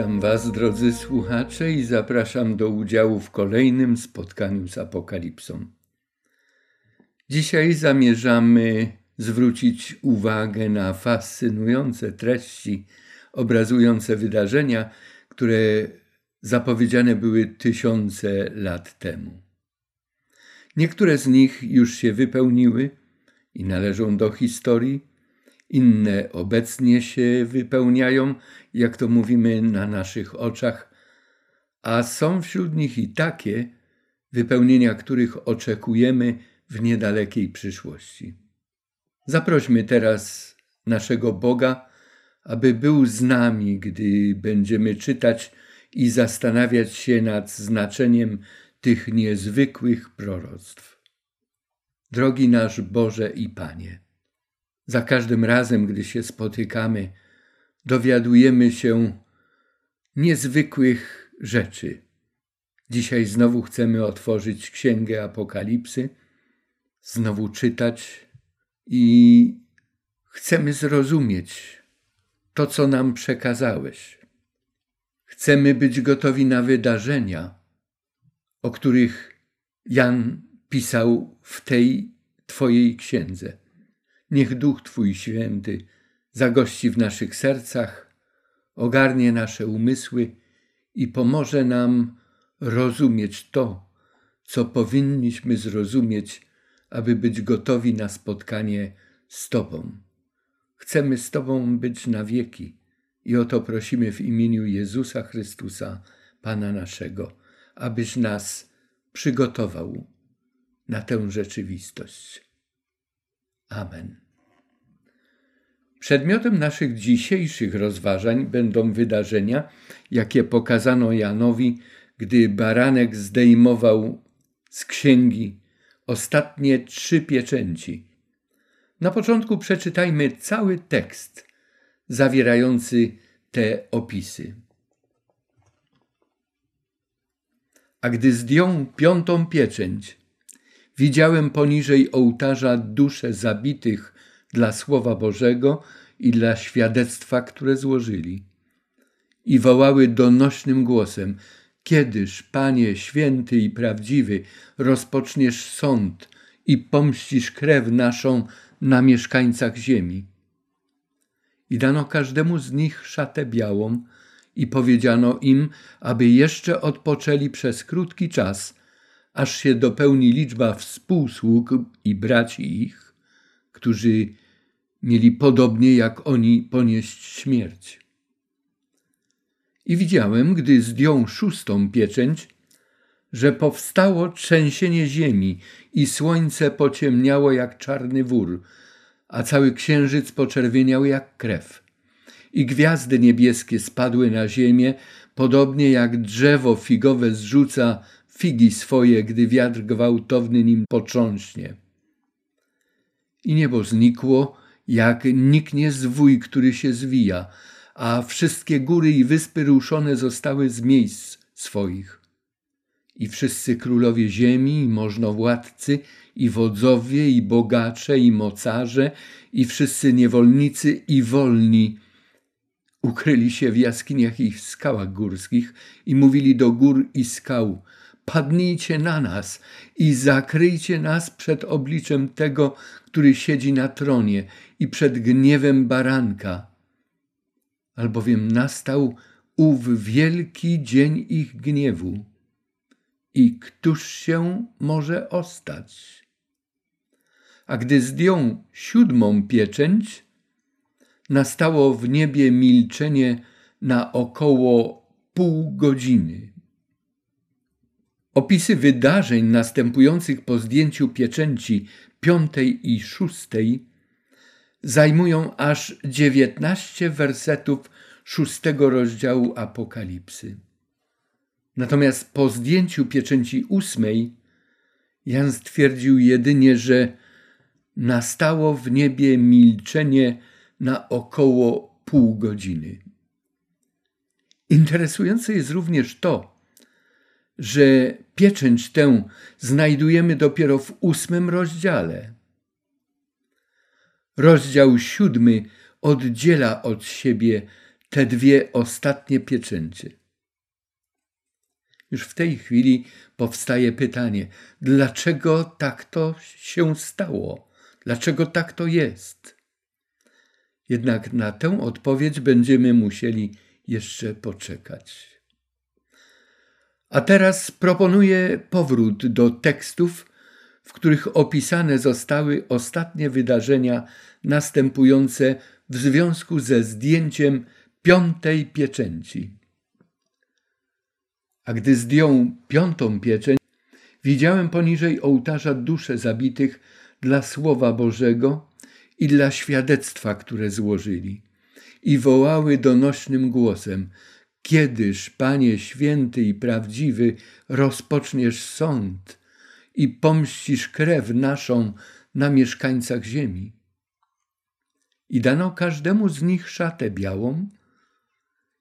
Witam Was, drodzy słuchacze, i zapraszam do udziału w kolejnym spotkaniu z Apokalipsą. Dzisiaj zamierzamy zwrócić uwagę na fascynujące treści obrazujące wydarzenia, które zapowiedziane były tysiące lat temu. Niektóre z nich już się wypełniły i należą do historii, inne obecnie się wypełniają, jak to mówimy, na naszych oczach, a są wśród nich i takie, wypełnienia których oczekujemy w niedalekiej przyszłości. Zaprośmy teraz naszego Boga, aby był z nami, gdy będziemy czytać i zastanawiać się nad znaczeniem tych niezwykłych proroctw. Drogi nasz Boże i Panie, za każdym razem, gdy się spotykamy, dowiadujemy się niezwykłych rzeczy. Dzisiaj znowu chcemy otworzyć Księgę Apokalipsy, znowu czytać i chcemy zrozumieć to, co nam przekazałeś. Chcemy być gotowi na wydarzenia, o których Jan pisał w tej Twojej księdze. Niech Duch Twój święty zagości w naszych sercach, ogarnie nasze umysły i pomoże nam rozumieć to, co powinniśmy zrozumieć, aby być gotowi na spotkanie z Tobą. Chcemy z Tobą być na wieki i o to prosimy w imieniu Jezusa Chrystusa, Pana naszego, abyś nas przygotował na tę rzeczywistość. Amen. Przedmiotem naszych dzisiejszych rozważań będą wydarzenia, jakie pokazano Janowi, gdy baranek zdejmował z księgi ostatnie trzy pieczęci. Na początku przeczytajmy cały tekst zawierający te opisy. A gdy zdjął piątą pieczęć, widziałem poniżej ołtarza dusze zabitych dla Słowa Bożego i dla świadectwa, które złożyli. I wołały donośnym głosem: Kiedyż, Panie święty i prawdziwy, rozpoczniesz sąd i pomścisz krew naszą na mieszkańcach ziemi? I dano każdemu z nich szatę białą, i powiedziano im, aby jeszcze odpoczęli przez krótki czas, aż się dopełni liczba współsług i braci ich, którzy mieli podobnie jak oni ponieść śmierć. I widziałem, gdy zdjął szóstą pieczęć, że powstało trzęsienie ziemi i słońce pociemniało jak czarny wór, a cały księżyc poczerwieniał jak krew. I gwiazdy niebieskie spadły na ziemię, podobnie jak drzewo figowe zrzuca figi swoje, gdy wiatr gwałtowny nim potrząśnie. I niebo znikło, jak niknie zwój, który się zwija, a wszystkie góry i wyspy ruszone zostały z miejsc swoich. I wszyscy królowie ziemi, i możnowładcy, i wodzowie, i bogacze, i mocarze, i wszyscy niewolnicy, i wolni ukryli się w jaskiniach i w skałach górskich i mówili do gór i skał – padnijcie na nas i zakryjcie nas przed obliczem tego, który siedzi na tronie i przed gniewem baranka. Albowiem nastał ów wielki dzień ich gniewu. I któż się może ostać? A gdy zdjął siódmą pieczęć, nastało w niebie milczenie na około pół godziny. Opisy wydarzeń następujących po zdjęciu pieczęci piątej i szóstej zajmują aż dziewiętnaście wersetów szóstego rozdziału Apokalipsy. Natomiast po zdjęciu pieczęci ósmej Jan stwierdził jedynie, że nastało w niebie milczenie na około pół godziny. Interesujące jest również to, że pieczęć tę znajdujemy dopiero w ósmym rozdziale. Rozdział siódmy oddziela od siebie te dwie ostatnie pieczęcie. Już w tej chwili powstaje pytanie, dlaczego tak to się stało? Dlaczego tak to jest? Jednak na tę odpowiedź będziemy musieli jeszcze poczekać. A teraz proponuję powrót do tekstów, w których opisane zostały ostatnie wydarzenia następujące w związku ze zdjęciem piątej pieczęci. A gdy zdjął piątą pieczęć, widziałem poniżej ołtarza dusze zabitych dla Słowa Bożego i dla świadectwa, które złożyli. I wołały donośnym głosem: Kiedyż, Panie święty i prawdziwy, rozpoczniesz sąd i pomścisz krew naszą na mieszkańcach ziemi? I dano każdemu z nich szatę białą,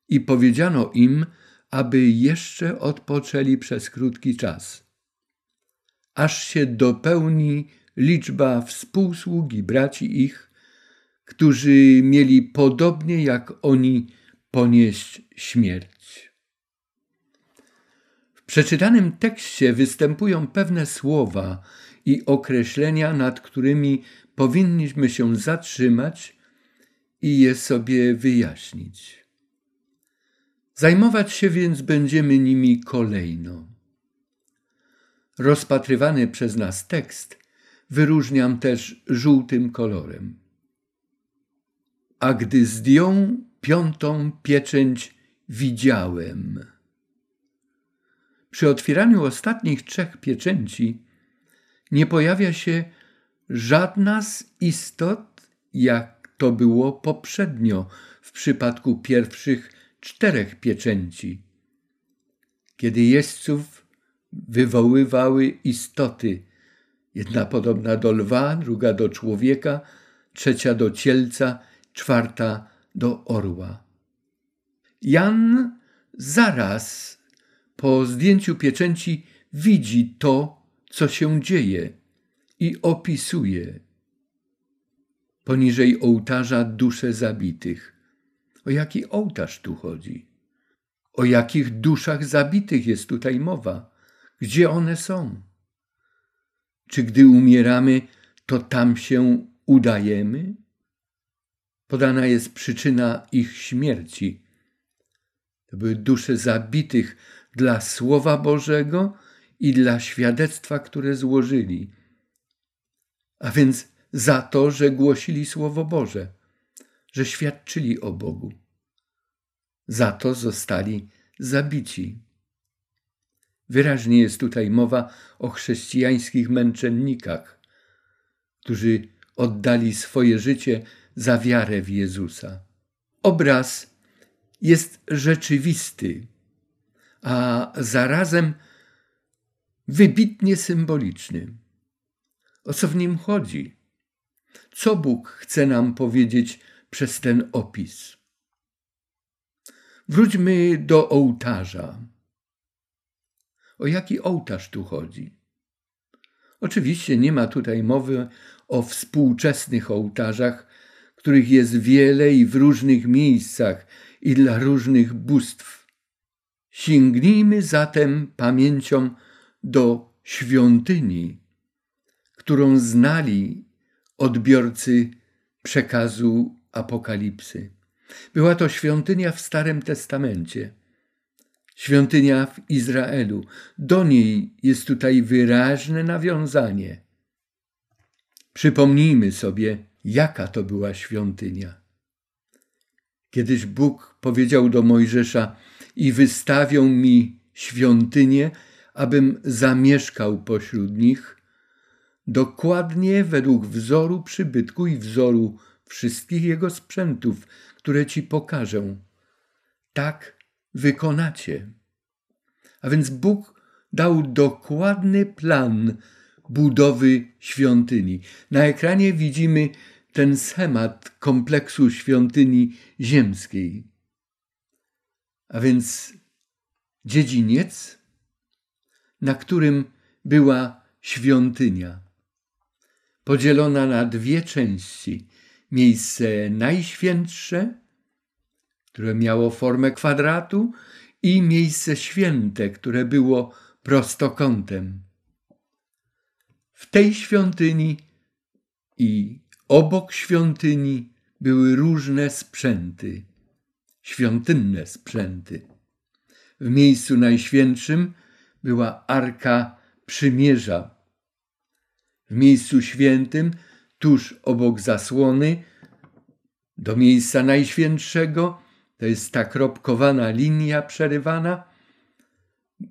i powiedziano im, aby jeszcze odpoczęli przez krótki czas, aż się dopełni liczba współsługi braci ich, którzy mieli podobnie jak oni ponieść śmierć. W przeczytanym tekście występują pewne słowa i określenia, nad którymi powinniśmy się zatrzymać i je sobie wyjaśnić. Zajmować się więc będziemy nimi kolejno. Rozpatrywany przez nas tekst wyróżniam też żółtym kolorem. A gdy zdjął piątą pieczęć, widziałem. Przy otwieraniu ostatnich trzech pieczęci nie pojawia się żadna z istot, jak to było poprzednio w przypadku pierwszych czterech pieczęci. Kiedy jeźdźców wywoływały istoty, jedna podobna do lwa, druga do człowieka, trzecia do cielca, czwarta do orła. Jan zaraz po zdjęciu pieczęci widzi to, co się dzieje i opisuje. Poniżej ołtarza dusze zabitych. O jaki ołtarz tu chodzi? O jakich duszach zabitych jest tutaj mowa? Gdzie one są? Czy gdy umieramy, to tam się udajemy? Podana jest przyczyna ich śmierci. To były dusze zabitych dla Słowa Bożego i dla świadectwa, które złożyli. A więc za to, że głosili Słowo Boże że świadczyli o Bogu. Za to zostali zabici. Wyraźnie jest tutaj mowa o chrześcijańskich męczennikach, którzy oddali swoje życie za wiarę w Jezusa. Obraz jest rzeczywisty, a zarazem wybitnie symboliczny. O co w nim chodzi? Co Bóg chce nam powiedzieć przez ten opis. Wróćmy do ołtarza. O jaki ołtarz tu chodzi? Oczywiście nie ma tutaj mowy o współczesnych ołtarzach, których jest wiele i w różnych miejscach i dla różnych bóstw. Sięgnijmy zatem pamięcią do świątyni, którą znali odbiorcy przekazu Apokalipsy. Była to świątynia w Starym Testamencie, świątynia w Izraelu. Do niej jest tutaj wyraźne nawiązanie. Przypomnijmy sobie, jaka to była świątynia. Kiedyś Bóg powiedział do Mojżesza: I wystawią mi świątynię, abym zamieszkał pośród nich, dokładnie według wzoru przybytku i wzoru wszystkich jego sprzętów, które ci pokażę. Tak wykonacie. A więc Bóg dał dokładny plan budowy świątyni. Na ekranie widzimy ten schemat kompleksu świątyni ziemskiej. A więc dziedziniec, na którym była świątynia, podzielona na dwie części miejsce najświętsze, które miało formę kwadratu, i miejsce święte, które było prostokątem. W tej świątyni i obok świątyni były różne sprzęty, świątynne sprzęty. W miejscu najświętszym była arka przymierza. W miejscu świętym, tuż obok zasłony, do miejsca najświętszego, to jest ta kropkowana linia przerywana,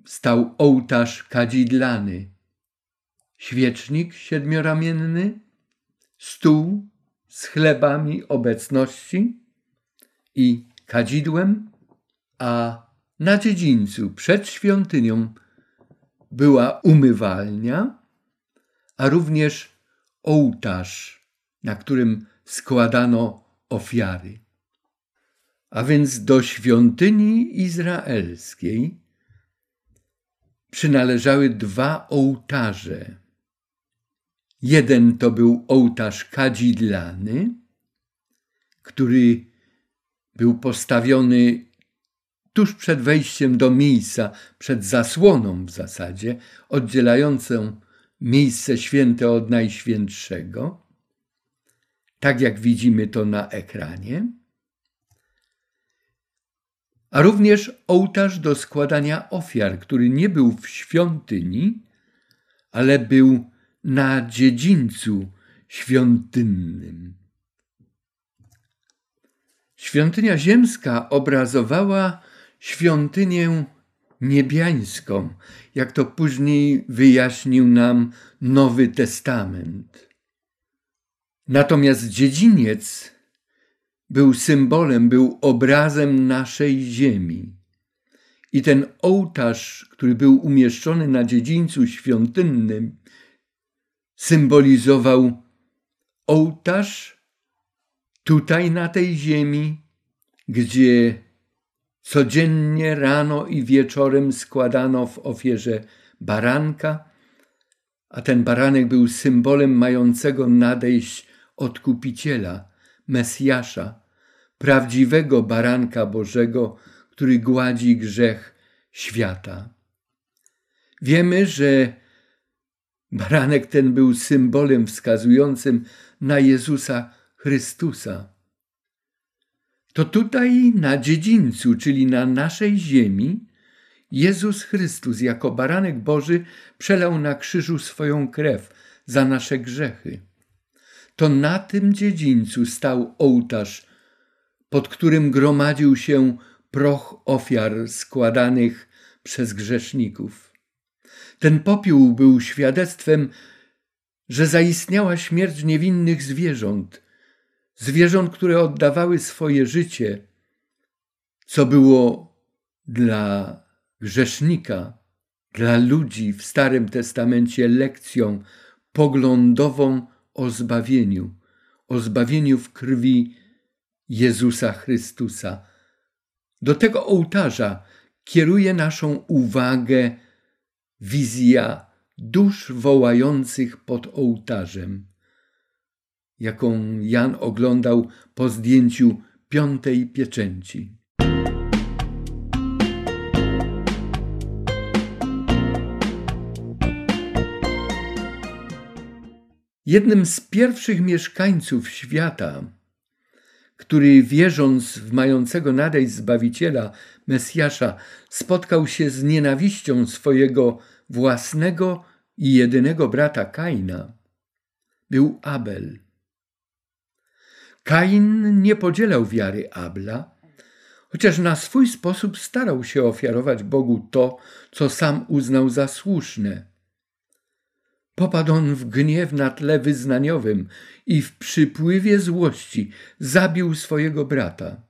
stał ołtarz kadzidlany, świecznik siedmioramienny, stół z chlebami obecności i kadzidłem, a na dziedzińcu przed świątynią była umywalnia, a również ołtarz, na którym składano ofiary. A więc do świątyni izraelskiej przynależały dwa ołtarze. Jeden to był ołtarz kadzidlany, który był postawiony tuż przed wejściem do miejsca, przed zasłoną w zasadzie, oddzielającą miejsce święte od najświętszego, tak jak widzimy to na ekranie, a również ołtarz do składania ofiar, który nie był w świątyni, ale był na dziedzińcu świątynnym. Świątynia ziemska obrazowała świątynię niebiańską, jak to później wyjaśnił nam Nowy Testament. Natomiast dziedziniec był symbolem, był obrazem naszej ziemi. I ten ołtarz, który był umieszczony na dziedzińcu świątynnym, symbolizował ołtarz tutaj na tej ziemi, gdzie codziennie rano i wieczorem składano w ofierze baranka, a ten baranek był symbolem mającego nadejść odkupiciela, Mesjasza, prawdziwego baranka Bożego, który gładzi grzech świata. Wiemy, że baranek ten był symbolem wskazującym na Jezusa Chrystusa. To tutaj na dziedzińcu, czyli na naszej ziemi, Jezus Chrystus jako baranek Boży przelał na krzyżu swoją krew za nasze grzechy. To na tym dziedzińcu stał ołtarz, pod którym gromadził się proch ofiar składanych przez grzeszników. Ten popiół był świadectwem, że zaistniała śmierć niewinnych zwierząt, zwierząt, które oddawały swoje życie, co było dla grzesznika, dla ludzi w Starym Testamencie lekcją poglądową o zbawieniu, o zbawieniu w krwi Jezusa Chrystusa. Do tego ołtarza kieruje naszą uwagę wizja dusz wołających pod ołtarzem, jaką Jan oglądał po zdjęciu piątej pieczęci. Jednym z pierwszych mieszkańców świata, który wierząc w mającego nadejść Zbawiciela, Mesjasza, spotkał się z nienawiścią swojego własnego i jedynego brata Kaina, był Abel. Kain nie podzielał wiary Abla, chociaż na swój sposób starał się ofiarować Bogu to, co sam uznał za słuszne. Popadł on w gniew na tle wyznaniowym i w przypływie złości zabił swojego brata.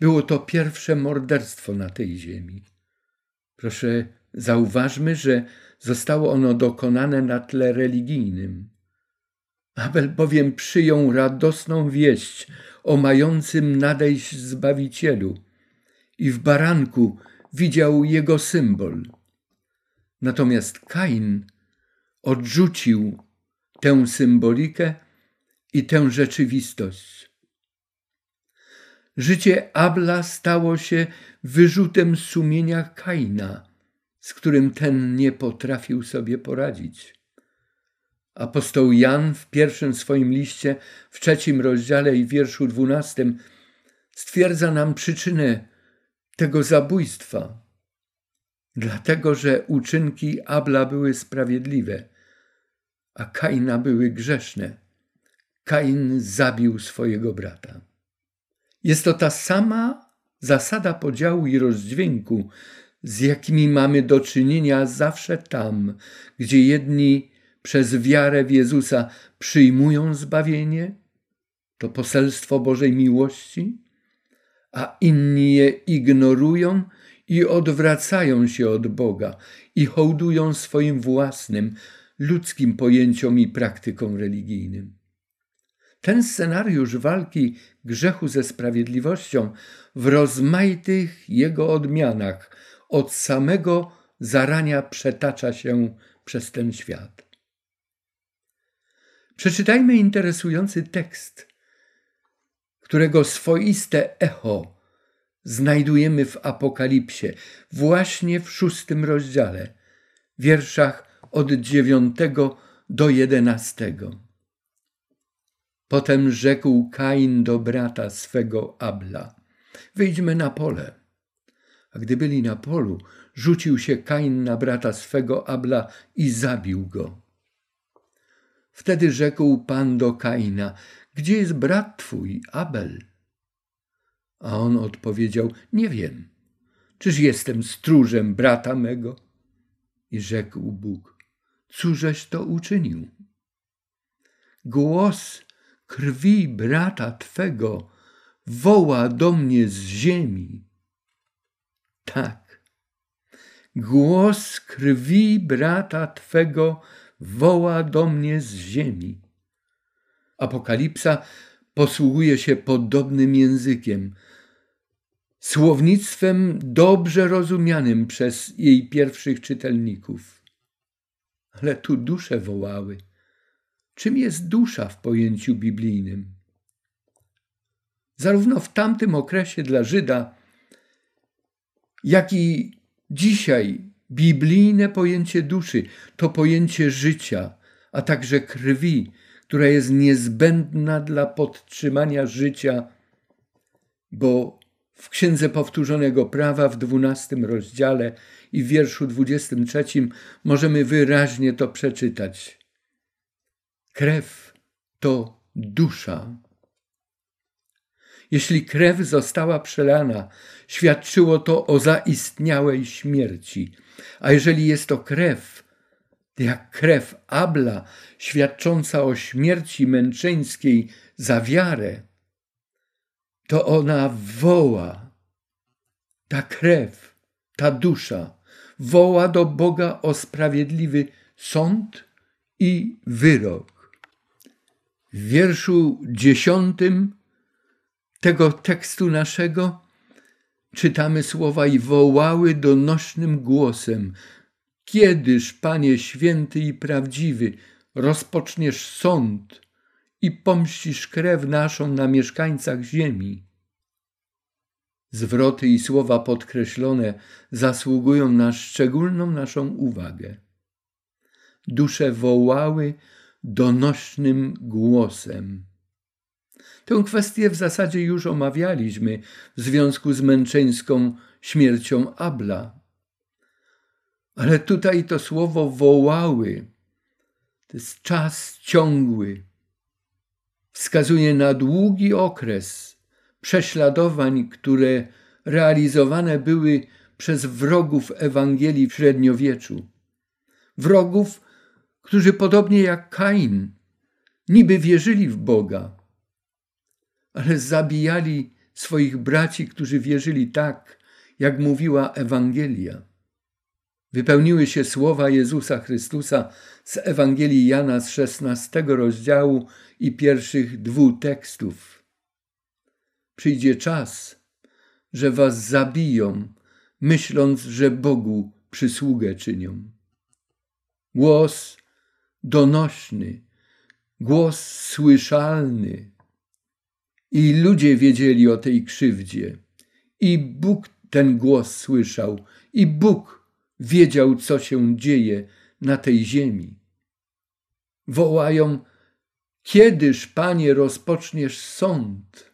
Było to pierwsze morderstwo na tej ziemi. Proszę, zauważmy, że zostało ono dokonane na tle religijnym. Abel bowiem przyjął radosną wieść o mającym nadejść Zbawicielu i w baranku widział jego symbol. Natomiast Kain odrzucił tę symbolikę i tę rzeczywistość. Życie Abla stało się wyrzutem sumienia Kaina, z którym ten nie potrafił sobie poradzić. Apostoł Jan w pierwszym swoim liście, w trzecim rozdziale i wierszu dwunastym, stwierdza nam przyczynę tego zabójstwa. Dlatego, że uczynki Abla były sprawiedliwe, a Kaina były grzeszne. Kain zabił swojego brata. Jest to ta sama zasada podziału i rozdźwięku, z jakimi mamy do czynienia zawsze tam, gdzie jedni przez wiarę w Jezusa przyjmują zbawienie, to poselstwo Bożej miłości, a inni je ignorują i odwracają się od Boga i hołdują swoim własnym, ludzkim pojęciom i praktykom religijnym. Ten scenariusz walki grzechu ze sprawiedliwością w rozmaitych jego odmianach od samego zarania przetacza się przez ten świat. Przeczytajmy interesujący tekst, którego swoiste echo znajdujemy w Apokalipsie, właśnie w szóstym rozdziale, wierszach od dziewiątego do jedenastego. Potem rzekł Kain do brata swego Abla: Wyjdźmy na pole. A gdy byli na polu, rzucił się Kain na brata swego Abla i zabił go. Wtedy rzekł Pan do Kaina: Gdzie jest brat twój, Abel? A on odpowiedział: Nie wiem. Czyż jestem stróżem brata mego? I rzekł Bóg: Cóżeś to uczynił? Głos krwi brata Twego woła do mnie z ziemi. Tak, głos krwi brata Twego woła do mnie z ziemi. Apokalipsa posługuje się podobnym językiem, słownictwem dobrze rozumianym przez jej pierwszych czytelników. Ale tu dusze wołały – czym jest dusza w pojęciu biblijnym. Zarówno w tamtym okresie dla Żyda, jak i dzisiaj biblijne pojęcie duszy to pojęcie życia, a także krwi, która jest niezbędna dla podtrzymania życia, bo w Księdze Powtórzonego Prawa w dwunastym rozdziale i w wierszu dwudziestym trzecim możemy wyraźnie to przeczytać. Krew to dusza. Jeśli krew została przelana, świadczyło to o zaistniałej śmierci. A jeżeli jest to krew, jak krew Abla, świadcząca o śmierci męczeńskiej za wiarę, to ona woła, ta krew, ta dusza, woła do Boga o sprawiedliwy sąd i wyrok. W wierszu dziesiątym tego tekstu naszego czytamy słowa i wołały donośnym głosem: Kiedyż, Panie święty i prawdziwy, rozpoczniesz sąd i pomścisz krew naszą na mieszkańcach ziemi? Zwroty i słowa podkreślone zasługują na szczególną naszą uwagę. Dusze wołały donośnym głosem. Tę kwestię w zasadzie już omawialiśmy w związku z męczeńską śmiercią Abla. Ale tutaj to słowo wołały, to jest czas ciągły, wskazuje na długi okres prześladowań, które realizowane były przez wrogów Ewangelii w średniowieczu. Wrogów, którzy podobnie jak Kain niby wierzyli w Boga, ale zabijali swoich braci, którzy wierzyli tak, jak mówiła Ewangelia. Wypełniły się słowa Jezusa Chrystusa z Ewangelii Jana z szesnastego rozdziału i pierwszych dwóch tekstów. Przyjdzie czas, że was zabiją, myśląc, że Bogu przysługę czynią. Głos donośny, głos słyszalny I ludzie wiedzieli o tej krzywdzie. I Bóg ten głos słyszał. I Bóg wiedział, co się dzieje na tej ziemi. Wołają, kiedyż, Panie, rozpoczniesz sąd?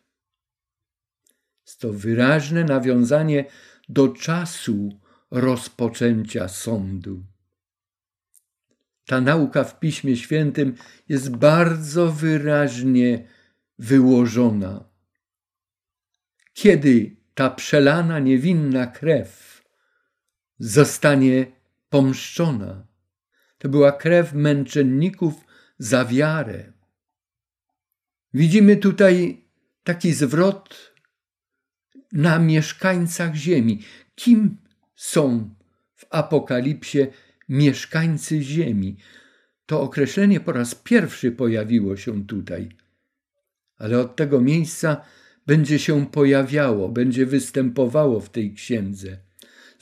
Jest to wyraźne nawiązanie do czasu rozpoczęcia sądu. Ta nauka w Piśmie Świętym jest bardzo wyraźnie wyłożona. Kiedy ta przelana niewinna krew zostanie pomszczona? To była krew męczenników za wiarę. Widzimy tutaj taki zwrot na mieszkańcach ziemi. Kim są w Apokalipsie mieszkańcy ziemi? To określenie po raz pierwszy pojawiło się tutaj, ale od tego miejsca będzie się pojawiało, będzie występowało w tej księdze.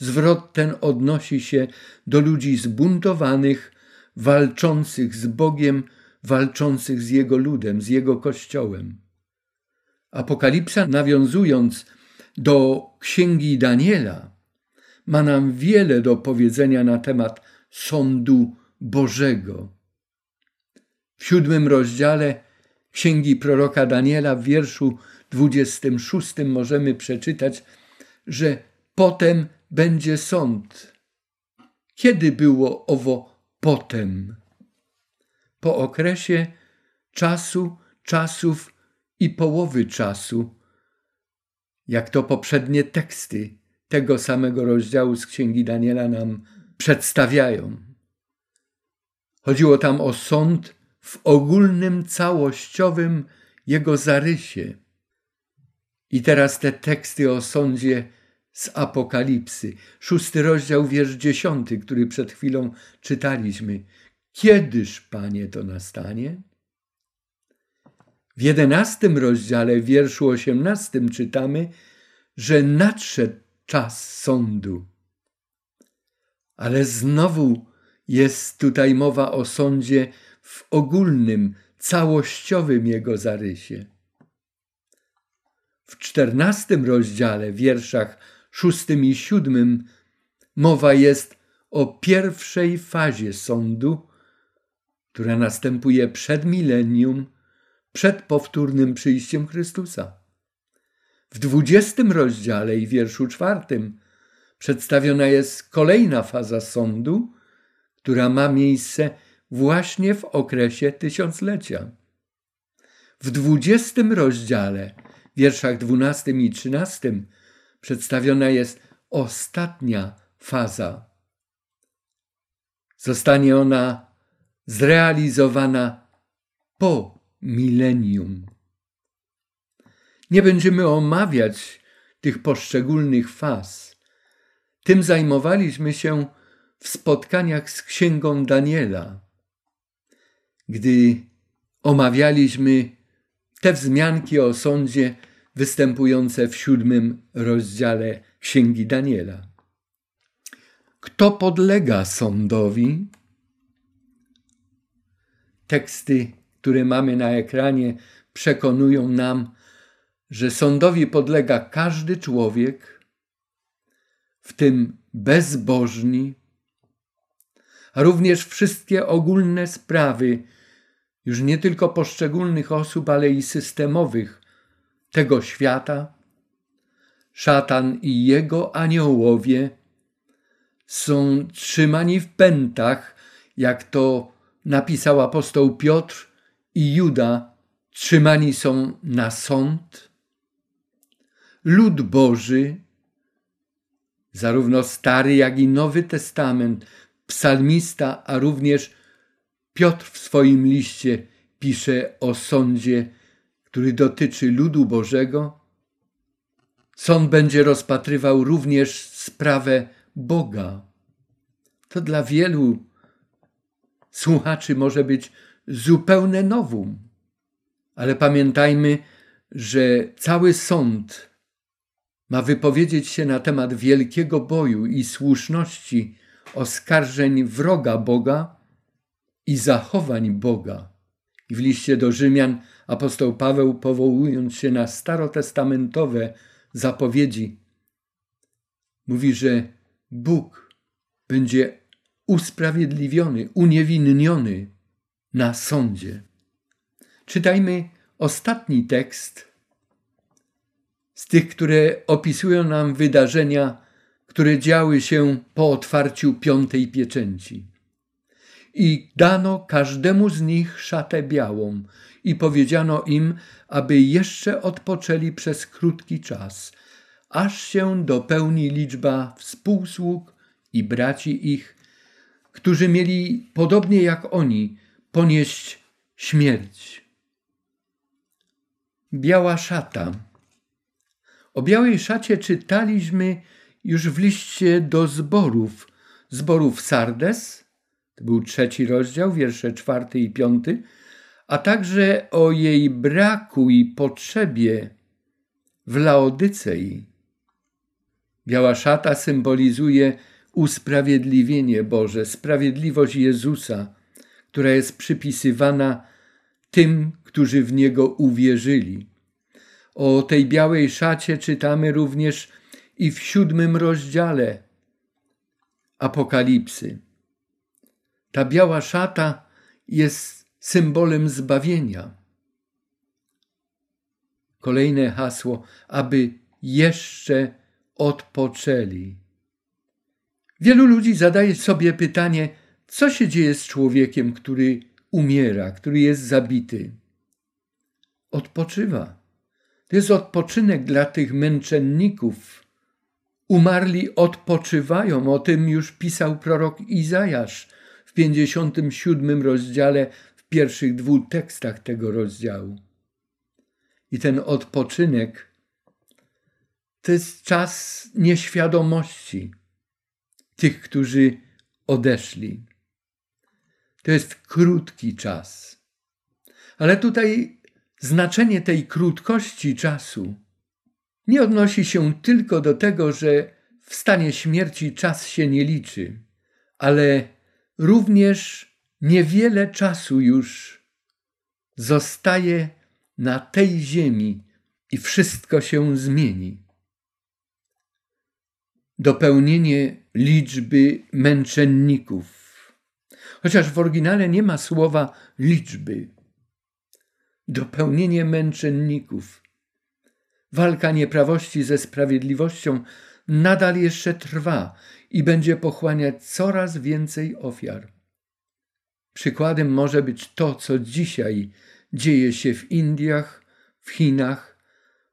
Zwrot ten odnosi się do ludzi zbuntowanych, walczących z Bogiem, walczących z Jego ludem, z Jego Kościołem. Apokalipsa, nawiązując do księgi Daniela, ma nam wiele do powiedzenia na temat sądu Bożego. W siódmym rozdziale księgi proroka Daniela w wierszu 26 możemy przeczytać, że potem będzie sąd. Kiedy było owo potem? Po okresie czasu, czasów i połowy czasu, jak to poprzednie teksty tego samego rozdziału z Księgi Daniela nam przedstawiają. Chodziło tam o sąd w ogólnym, całościowym jego zarysie. I teraz te teksty o sądzie z Apokalipsy. Szósty rozdział, wiersz dziesiąty, który przed chwilą czytaliśmy. Kiedyż, Panie, to nastanie? W jedenastym rozdziale, wierszu osiemnastym czytamy, że nadszedł czas sądu. Ale znowu jest tutaj mowa o sądzie w ogólnym, całościowym jego zarysie. W czternastym rozdziale, wierszach szóstym i siódmym, mowa jest o pierwszej fazie sądu, która następuje przed milenium, przed powtórnym przyjściem Chrystusa. W dwudziestym rozdziale i wierszu czwartym przedstawiona jest kolejna faza sądu, która ma miejsce właśnie w okresie tysiąclecia. W dwudziestym rozdziale, wierszach dwunastym i trzynastym, przedstawiona jest ostatnia faza. Zostanie ona zrealizowana po milenium. Nie będziemy omawiać tych poszczególnych faz. Tym zajmowaliśmy się w spotkaniach z Księgą Daniela, gdy omawialiśmy te wzmianki o sądzie występujące w siódmym rozdziale Księgi Daniela. Kto podlega sądowi? Teksty, które mamy na ekranie, przekonują nam, że sądowi podlega każdy człowiek, w tym bezbożni, a również wszystkie ogólne sprawy, już nie tylko poszczególnych osób, ale i systemowych tego świata. Szatan i jego aniołowie są trzymani w pętach, jak to napisał apostoł Piotr i Juda, trzymani są na sąd. Lud Boży, zarówno Stary, jak i Nowy Testament, psalmista, a również Piotr w swoim liście pisze o sądzie, który dotyczy ludu Bożego. Sąd będzie rozpatrywał również sprawę Boga. To dla wielu słuchaczy może być zupełne nowum, ale pamiętajmy, że cały sąd ma wypowiedzieć się na temat wielkiego boju i słuszności oskarżeń wroga Boga i zachowań Boga. I w liście do Rzymian apostoł Paweł, powołując się na starotestamentowe zapowiedzi, mówi, że Bóg będzie usprawiedliwiony, uniewinniony na sądzie. Czytajmy ostatni tekst z tych, które opisują nam wydarzenia, które działy się po otwarciu piątej pieczęci. I dano każdemu z nich szatę białą, i powiedziano im, aby jeszcze odpoczęli przez krótki czas, aż się dopełni liczba współsług i braci ich, którzy mieli, podobnie jak oni, ponieść śmierć. Biała szata. O białej szacie czytaliśmy już w liście do zborów, zborów Sardes, to był trzeci rozdział, wiersze czwarty i piąty, a także o jej braku i potrzebie w Laodycei. Biała szata symbolizuje usprawiedliwienie Boże, sprawiedliwość Jezusa, która jest przypisywana tym, którzy w Niego uwierzyli. O tej białej szacie czytamy również i w siódmym rozdziale Apokalipsy. Ta biała szata jest symbolem zbawienia. Kolejne hasło, aby jeszcze odpoczęli. Wielu ludzi zadaje sobie pytanie, co się dzieje z człowiekiem, który umiera, który jest zabity. Odpoczywa. To jest odpoczynek dla tych męczenników. Umarli odpoczywają, o tym już pisał prorok Izajasz w 57 rozdziale, w pierwszych dwóch tekstach tego rozdziału. I ten odpoczynek to jest czas nieświadomości tych, którzy odeszli. To jest krótki czas. Ale tutaj znaczenie tej krótkości czasu nie odnosi się tylko do tego, że w stanie śmierci czas się nie liczy, ale również niewiele czasu już zostaje na tej ziemi i wszystko się zmieni dopełnienie liczby męczenników. Chociaż w oryginale nie ma słowa liczby. Dopełnienie męczenników. Walka nieprawości ze sprawiedliwością nadal jeszcze trwa i będzie pochłaniać coraz więcej ofiar. Przykładem może być to, co dzisiaj dzieje się w Indiach, w Chinach,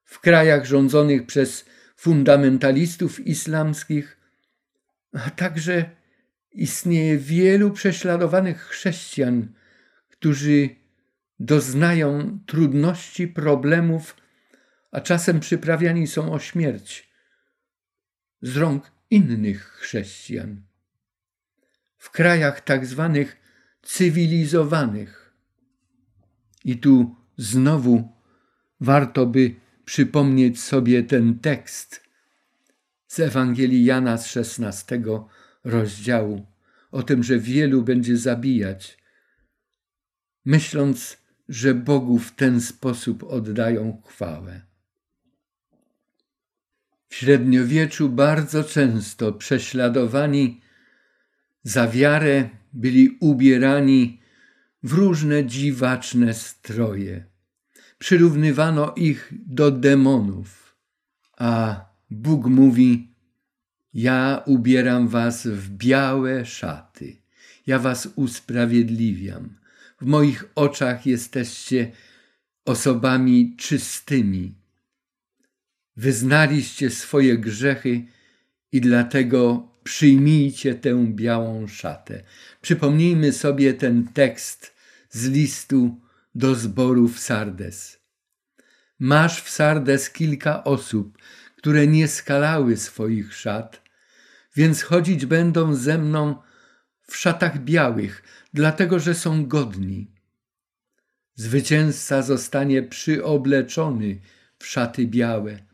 w krajach rządzonych przez fundamentalistów islamskich, a także istnieje wielu prześladowanych chrześcijan, którzy doznają trudności, problemów, a czasem przyprawiani są o śmierć z rąk innych chrześcijan. W krajach tak zwanych cywilizowanych. I tu znowu warto by przypomnieć sobie ten tekst z Ewangelii Jana z 16 rozdziału o tym, że wielu będzie zabijać, myśląc, że Bogu w ten sposób oddają chwałę. W średniowieczu bardzo często prześladowani za wiarę byli ubierani w różne dziwaczne stroje przyrównywano ich do demonów. A Bóg mówi: Ja ubieram was w białe szaty, ja was usprawiedliwiam. W moich oczach jesteście osobami czystymi. Wyznaliście swoje grzechy i dlatego przyjmijcie tę białą szatę. Przypomnijmy sobie ten tekst z listu do zboru w Sardes. Masz w Sardes kilka osób, które nie skalały swoich szat, więc chodzić będą ze mną w szatach białych, dlatego że są godni. Zwycięzca zostanie przyobleczony w szaty białe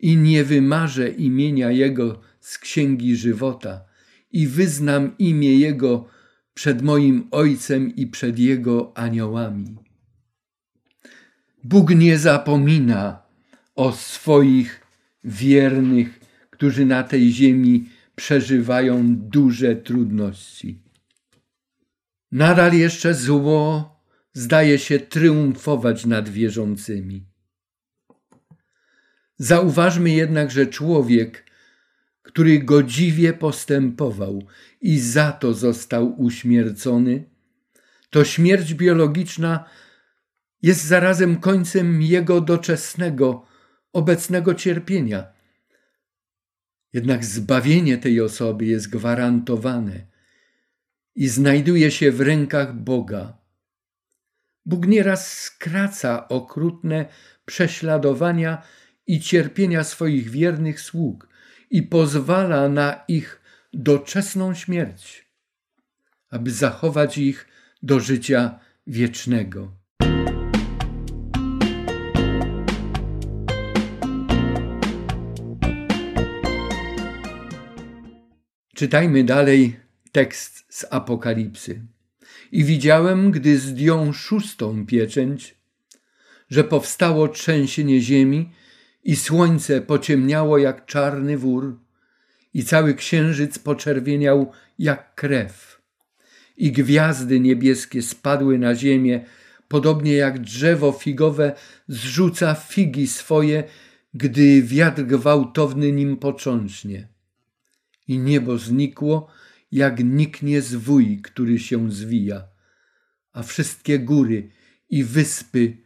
i nie wymarzę imienia Jego z księgi żywota i wyznam imię Jego przed moim Ojcem i przed Jego aniołami. Bóg nie zapomina o swoich wiernych, którzy na tej ziemi przeżywają duże trudności. Nadal jeszcze zło zdaje się triumfować nad wierzącymi. Zauważmy jednak, że człowiek, który godziwie postępował i za to został uśmiercony, to śmierć biologiczna jest zarazem końcem jego doczesnego, obecnego cierpienia. Jednak zbawienie tej osoby jest gwarantowane i znajduje się w rękach Boga. Bóg nieraz skraca okrutne prześladowania i cierpienia swoich wiernych sług i pozwala na ich doczesną śmierć, aby zachować ich do życia wiecznego. Czytajmy dalej tekst z Apokalipsy. I widziałem, gdy zdjął szóstą pieczęć, że powstało trzęsienie ziemi i słońce pociemniało jak czarny wór i cały księżyc poczerwieniał jak krew i gwiazdy niebieskie spadły na ziemię, podobnie jak drzewo figowe zrzuca figi swoje, gdy wiatr gwałtowny nim począcznie. I niebo znikło, jak niknie zwój, który się zwija, a wszystkie góry i wyspy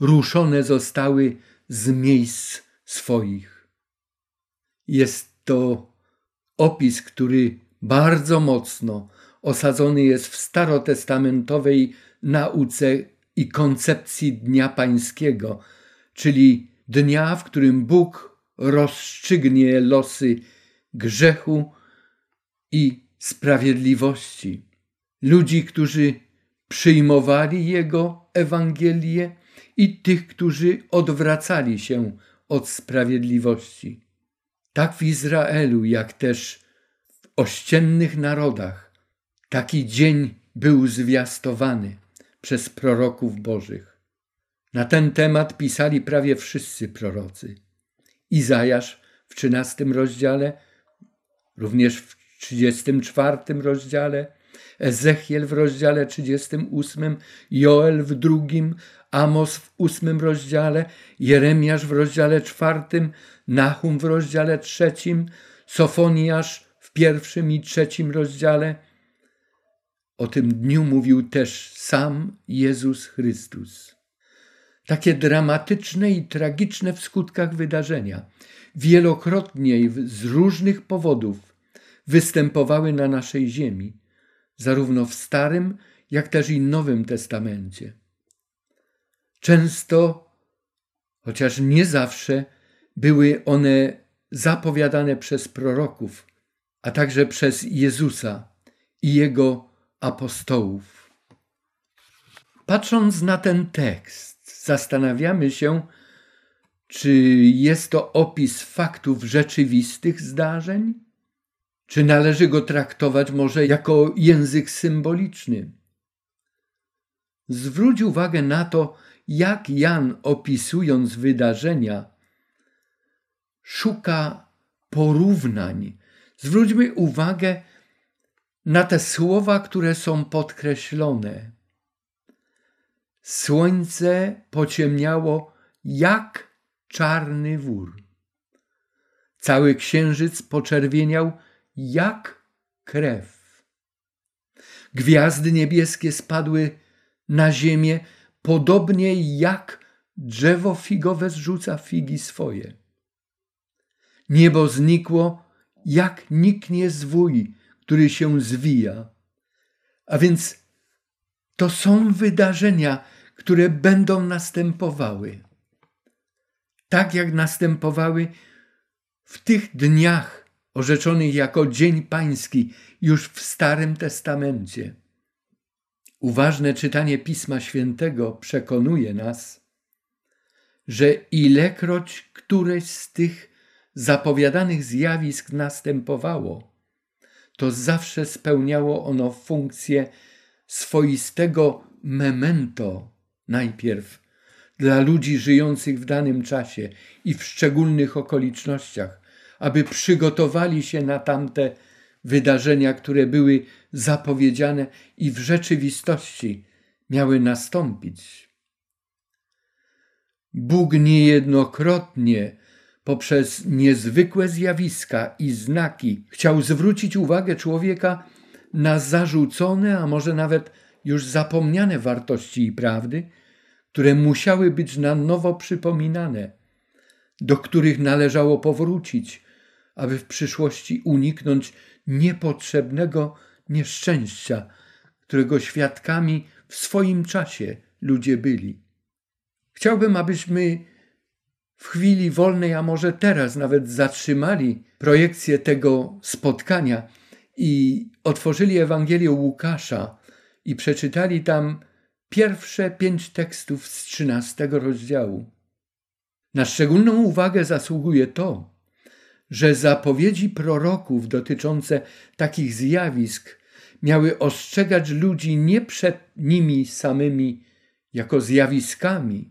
ruszone zostały z miejsc swoich. Jest to opis, który bardzo mocno osadzony jest w starotestamentowej nauce i koncepcji Dnia Pańskiego, czyli dnia, w którym Bóg rozstrzygnie losy grzechu i sprawiedliwości. Ludzi, którzy przyjmowali Jego Ewangelię i tych, którzy odwracali się od sprawiedliwości. Tak w Izraelu, jak też w ościennych narodach, taki dzień był zwiastowany przez proroków bożych. Na ten temat pisali prawie wszyscy prorocy. Izajasz w XIII rozdziale, również w 34 rozdziale, Ezechiel w rozdziale 38, Joel w drugim, Amos w ósmym rozdziale, Jeremiasz w rozdziale czwartym, Nahum w rozdziale trzecim, Sofoniasz w pierwszym i trzecim rozdziale. O tym dniu mówił też sam Jezus Chrystus. Takie dramatyczne i tragiczne w skutkach wydarzenia, wielokrotnie z różnych powodów, występowały na naszej ziemi, zarówno w Starym, jak też i Nowym Testamencie. Często, chociaż nie zawsze, były one zapowiadane przez proroków, a także przez Jezusa i jego apostołów. Patrząc na ten tekst, zastanawiamy się, czy jest to opis faktów rzeczywistych zdarzeń, czy należy go traktować może jako język symboliczny. Zwróć uwagę na to, jak Jan opisując wydarzenia, szuka porównań. Zwróćmy uwagę na te słowa, które są podkreślone. Słońce pociemniało jak czarny wór. Cały księżyc poczerwieniał jak krew. Gwiazdy niebieskie spadły na ziemię, podobnie jak drzewo figowe zrzuca figi swoje. Niebo znikło, jak niknie zwój, który się zwija. A więc to są wydarzenia, które będą następowały. Tak jak następowały w tych dniach orzeczonych jako Dzień Pański już w Starym Testamencie. Uważne czytanie Pisma Świętego przekonuje nas, że ilekroć któreś z tych zapowiadanych zjawisk następowało, to zawsze spełniało ono funkcję swoistego memento najpierw dla ludzi żyjących w danym czasie i w szczególnych okolicznościach, aby przygotowali się na tamte wydarzenia, które były zapowiedziane i w rzeczywistości miały nastąpić. Bóg niejednokrotnie poprzez niezwykłe zjawiska i znaki chciał zwrócić uwagę człowieka na zarzucone, a może nawet już zapomniane wartości i prawdy, które musiały być na nowo przypominane, do których należało powrócić, aby w przyszłości uniknąć niepotrzebnego nieszczęścia, którego świadkami w swoim czasie ludzie byli. Chciałbym, abyśmy w chwili wolnej, a może teraz nawet zatrzymali projekcję tego spotkania i otworzyli Ewangelię Łukasza i przeczytali tam pierwsze pięć tekstów z trzynastego rozdziału. Na szczególną uwagę zasługuje to, że zapowiedzi proroków dotyczące takich zjawisk miały ostrzegać ludzi nie przed nimi samymi jako zjawiskami,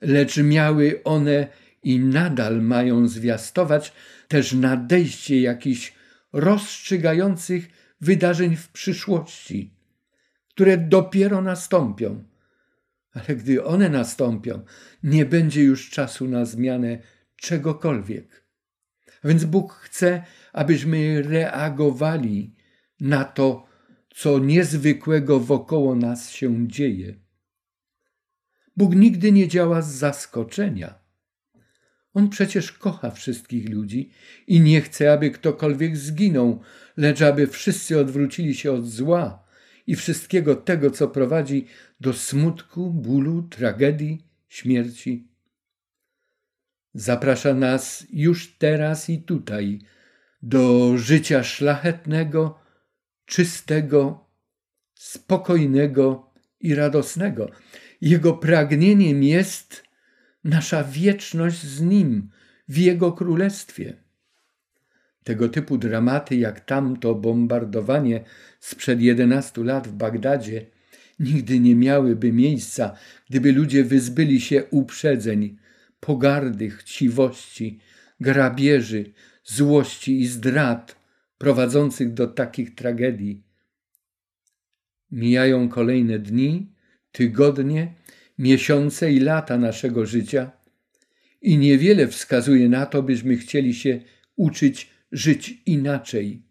lecz miały one i nadal mają zwiastować też nadejście jakichś rozstrzygających wydarzeń w przyszłości, które dopiero nastąpią. Ale gdy one nastąpią, nie będzie już czasu na zmianę czegokolwiek. Więc Bóg chce, abyśmy reagowali na to, co niezwykłego wokoło nas się dzieje. Bóg nigdy nie działa z zaskoczenia. On przecież kocha wszystkich ludzi i nie chce, aby ktokolwiek zginął, lecz aby wszyscy odwrócili się od zła i wszystkiego tego, co prowadzi do smutku, bólu, tragedii, śmierci. Zaprasza nas już teraz i tutaj do życia szlachetnego, czystego, spokojnego i radosnego. Jego pragnieniem jest nasza wieczność z Nim w Jego Królestwie. Tego typu dramaty, jak tamto bombardowanie sprzed 11 lat w Bagdadzie, nigdy nie miałyby miejsca, gdyby ludzie wyzbyli się uprzedzeń, pogardy, chciwości, grabieży, złości i zdrad prowadzących do takich tragedii. Mijają kolejne dni, tygodnie, miesiące i lata naszego życia i niewiele wskazuje na to, byśmy chcieli się uczyć żyć inaczej,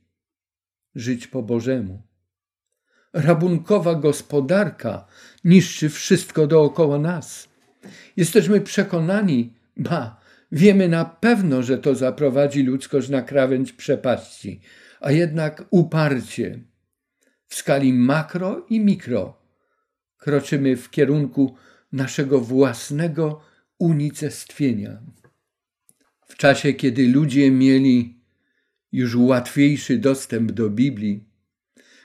żyć po Bożemu. Rabunkowa gospodarka niszczy wszystko dookoła nas. Jesteśmy przekonani, ba, wiemy na pewno, że to zaprowadzi ludzkość na krawędź przepaści, a jednak uparcie w skali makro i mikro kroczymy w kierunku naszego własnego unicestwienia. W czasie, kiedy ludzie mieli już łatwiejszy dostęp do Biblii,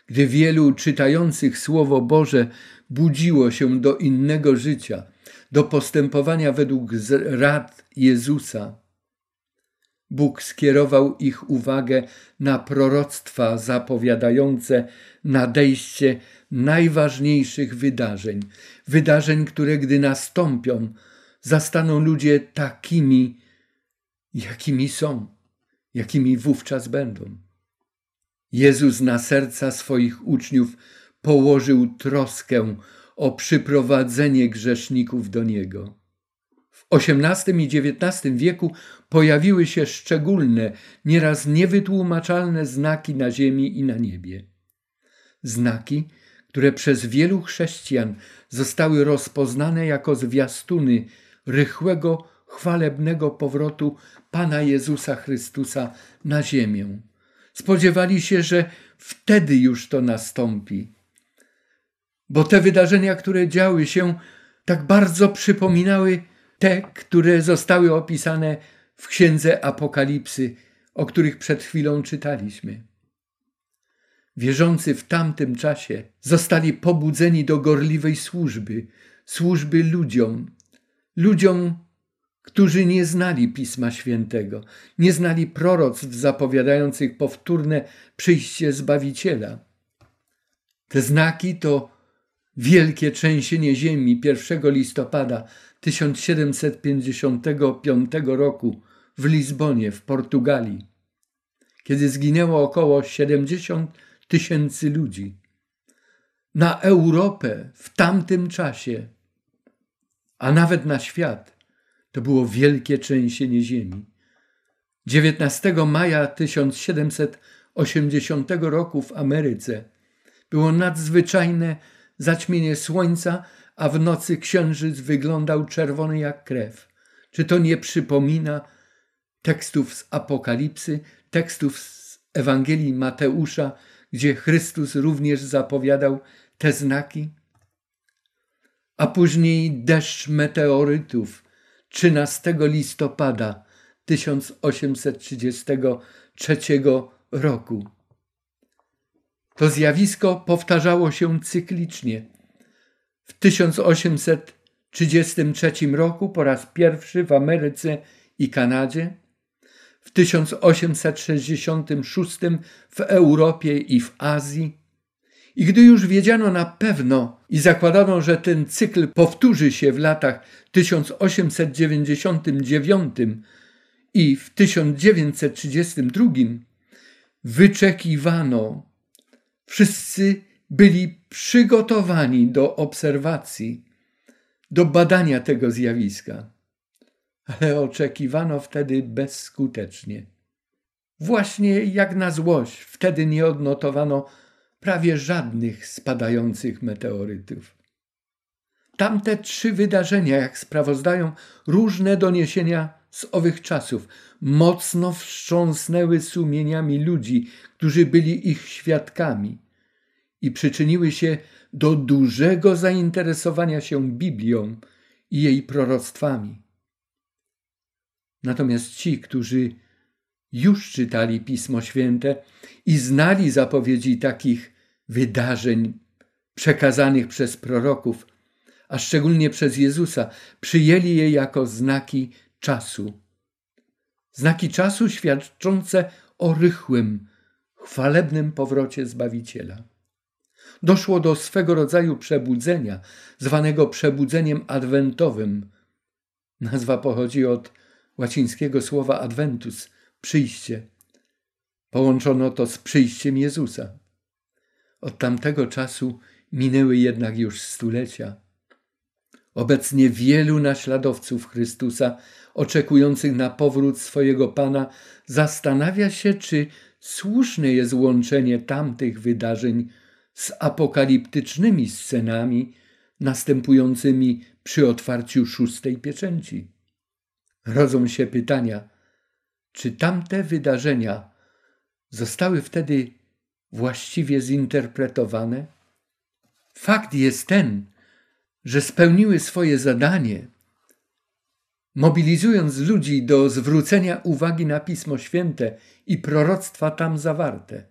gdy wielu czytających Słowo Boże budziło się do innego życia, do postępowania według rad Jezusa, Bóg skierował ich uwagę na proroctwa zapowiadające nadejście najważniejszych wydarzeń, wydarzeń, które gdy nastąpią, zastaną ludzie takimi, jakimi są, jakimi wówczas będą. Jezus na serca swoich uczniów położył troskę o przyprowadzenie grzeszników do Niego. W XVIII i XIX wieku pojawiły się szczególne, nieraz niewytłumaczalne znaki na ziemi i na niebie. Znaki, które przez wielu chrześcijan zostały rozpoznane jako zwiastuny rychłego, chwalebnego powrotu Pana Jezusa Chrystusa na ziemię. Spodziewali się, że wtedy już to nastąpi. Bo te wydarzenia, które działy się, tak bardzo przypominały te, które zostały opisane w księdze Apokalipsy, o których przed chwilą czytaliśmy. Wierzący w tamtym czasie zostali pobudzeni do gorliwej służby, służby ludziom, ludziom, którzy nie znali Pisma Świętego, nie znali proroctw zapowiadających powtórne przyjście Zbawiciela. Te znaki to wielkie trzęsienie ziemi 1 listopada 1755 roku w Lizbonie w Portugalii, kiedy zginęło około 70 tysięcy ludzi. Na Europę w tamtym czasie, a nawet na świat, to było wielkie trzęsienie ziemi. 19 maja 1780 roku w Ameryce było nadzwyczajne zaćmienie słońca, a w nocy księżyc wyglądał czerwony jak krew. Czy to nie przypomina tekstów z Apokalipsy, tekstów z Ewangelii Mateusza, gdzie Chrystus również zapowiadał te znaki? A później deszcz meteorytów 13 listopada 1833 roku. To zjawisko powtarzało się cyklicznie. W 1833 roku po raz pierwszy w Ameryce i Kanadzie, w 1866 w Europie i w Azji. I gdy już wiedziano na pewno i zakładano, że ten cykl powtórzy się w latach 1899 i w 1932, wyczekiwano Wszyscy byli przygotowani do obserwacji, do badania tego zjawiska, ale oczekiwano wtedy bezskutecznie. Właśnie jak na złość, wtedy nie odnotowano prawie żadnych spadających meteorytów. Tamte trzy wydarzenia, jak sprawozdają różne doniesienia z owych czasów, mocno wstrząsnęły sumieniami ludzi, którzy byli ich świadkami i przyczyniły się do dużego zainteresowania się Biblią i jej proroctwami. Natomiast ci, którzy już czytali Pismo Święte i znali zapowiedzi takich wydarzeń przekazanych przez proroków, a szczególnie przez Jezusa, przyjęli je jako znaki czasu. Znaki czasu świadczące o rychłym, chwalebnym powrocie Zbawiciela. Doszło do swego rodzaju przebudzenia, zwanego przebudzeniem adwentowym. Nazwa pochodzi od łacińskiego słowa adventus przyjście. Połączono to z przyjściem Jezusa. Od tamtego czasu minęły jednak już stulecia. Obecnie wielu naśladowców Chrystusa, oczekujących na powrót swojego Pana, zastanawia się, czy słuszne jest łączenie tamtych wydarzeń z apokaliptycznymi scenami następującymi przy otwarciu szóstej pieczęci. Rodzą się pytania, czy tamte wydarzenia zostały wtedy właściwie zinterpretowane? Fakt jest ten, że spełniły swoje zadanie, mobilizując ludzi do zwrócenia uwagi na Pismo Święte i proroctwa tam zawarte.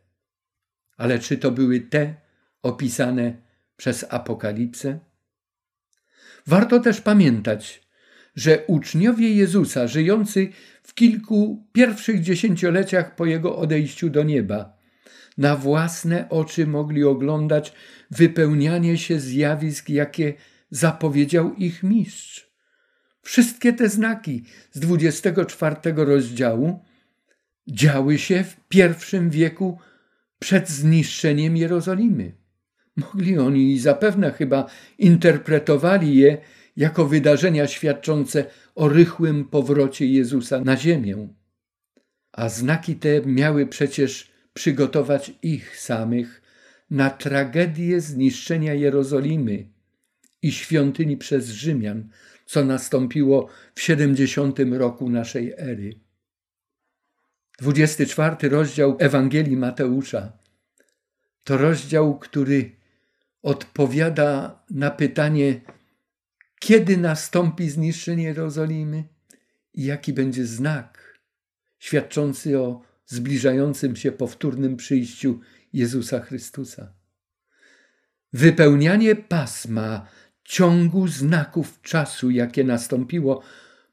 Ale czy to były te opisane przez Apokalipsę? Warto też pamiętać, że uczniowie Jezusa, żyjący w kilku pierwszych dziesięcioleciach po jego odejściu do nieba, na własne oczy mogli oglądać wypełnianie się zjawisk, jakie zapowiedział ich mistrz. Wszystkie te znaki z 24 rozdziału działy się w pierwszym wieku przed zniszczeniem Jerozolimy. Mogli oni zapewne chyba interpretowali je jako wydarzenia świadczące o rychłym powrocie Jezusa na ziemię. A znaki te miały przecież przygotować ich samych na tragedię zniszczenia Jerozolimy i świątyni przez Rzymian, co nastąpiło w 70 roku naszej ery. 24 rozdział Ewangelii Mateusza to rozdział, który odpowiada na pytanie, kiedy nastąpi zniszczenie Jerozolimy i jaki będzie znak świadczący o zbliżającym się powtórnym przyjściu Jezusa Chrystusa. Wypełnianie pasma ciągu znaków czasu, jakie nastąpiło